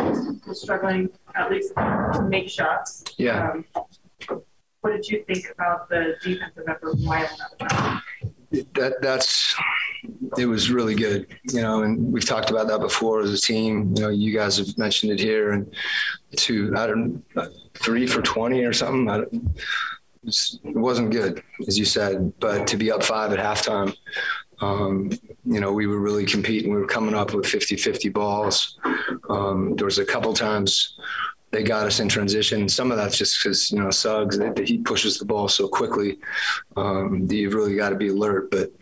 um, was struggling at least to make shots. Yeah. Um, what did you think about the defensive effort while at the time? That that's it was really good, you know, and we've talked about that before as a team. You know, you guys have mentioned it here, and two, I don't, three for twenty or something. It wasn't good, as you said, but to be up five at halftime, um, you know, we were really competing. We were coming up with 50-50 balls. Um, there was a couple times they got us in transition. Some of that's just because you know Suggs he pushes the ball so quickly um, you've really got to be alert. But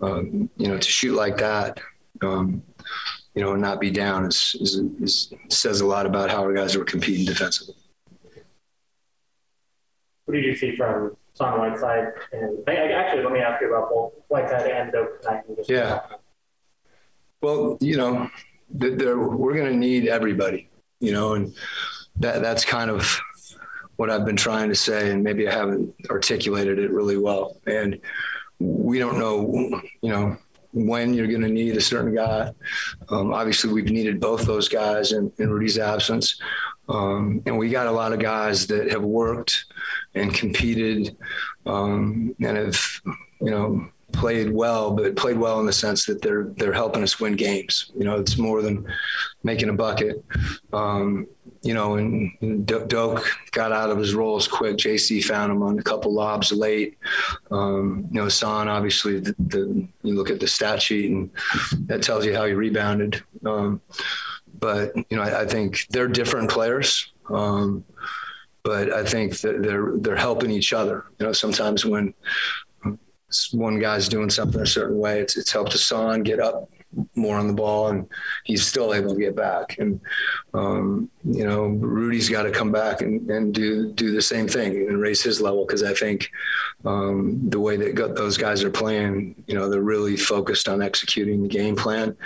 um, you know to shoot like that, um, you know, and not be down is, is, is, says a lot about how our guys were competing defensively. What did you see from Son Whiteside? And actually, let me ask you about both Whiteside and Doak tonight. Yeah. Well, you know, we're going to need everybody, you know, and that that's kind of what I've been trying to say, and maybe I haven't articulated it really well. And we don't know, you know, when you're going to need a certain guy. Um, obviously, we've needed both those guys in, in Rudy's absence. Um, and we got a lot of guys that have worked and competed um, and have, you know, played well, but played well in the sense that they're they're helping us win games. You know, it's more than making a bucket. Um, you know, and Doak got out of his rolls quick. JC found him on a couple lobs late. Um, you know, Son obviously the, the, you look at the stat sheet and that tells you how he rebounded. Um, but you know, I, I, think they're different players. Um, but I think that they're they're helping each other. You know, sometimes when one guy's doing something a certain way, it's it's helped Hassan get up more on the ball and he's still able to get back. And, um, you know, Rudy's got to come back and, and do, do the same thing and raise his level. Cause I think, um, the way that those guys are playing, you know, they're really focused on executing the game plan.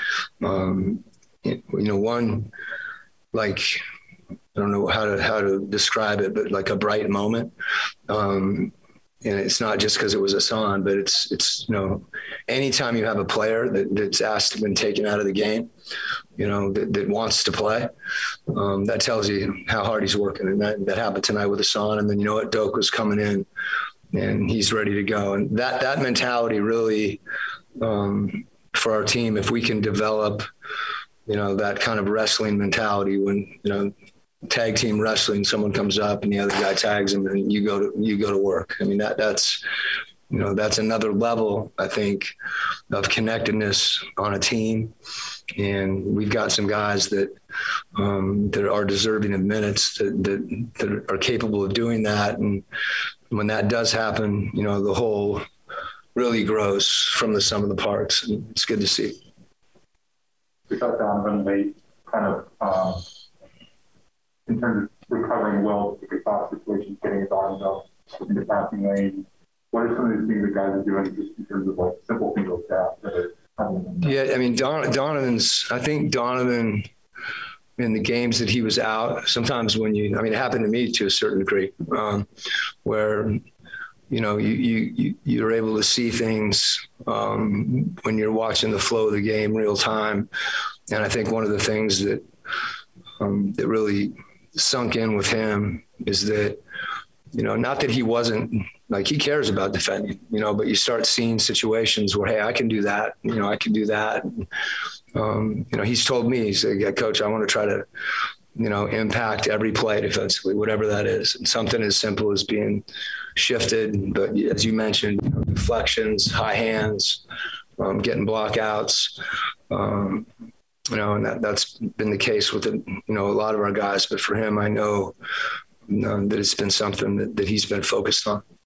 Um, you know, one, like, I don't know how to, how to describe it, but like a bright moment. Um, and it's not just because it was Hassan, but it's it's you know, anytime you have a player that, that's asked to been taken out of the game, you know, that, that wants to play, um, that tells you how hard he's working, and that that happened tonight with Hassan, and then you know what, Doak was coming in, and he's ready to go, and that that mentality really, um, for our team, if we can develop, you know, that kind of wrestling mentality when you know tag team wrestling, someone comes up and the other guy tags him and you go to, you go to work. I mean, that that's, you know, that's another level, I think, of connectedness on a team. And we've got some guys that, um, that are deserving of minutes that, that, that are capable of doing that. And when that does happen, you know, the whole really grows from the sum of the parts. And it's good to see. We talked Donovan late, kind of, um, in terms of recovering well from soft situations, getting his arms up in the passing lane? What are some of the things that guys are doing just in terms of like simple things like that? yeah, I mean, Don, Donovan's, I think Donovan in the games that he was out, sometimes when you, I mean, it happened to me to a certain degree, um, where, you know, you, you, you're able to see things um, when you're watching the flow of the game real time. And I think one of the things that, um, that really sunk in with him is that, you know, not that he wasn't like he cares about defending, you know, but you start seeing situations where, hey, I can do that, you know, I can do that. Um, you know, he's told me, he's like, yeah, coach, I want to try to, you know, impact every play defensively, whatever that is. And something as simple as being shifted, but as you mentioned, you know, deflections, high hands, um, getting blockouts, um, you know, and that, that's been the case with, you know, a lot of our guys. But for him, I know that it's been something that, that he's been focused on.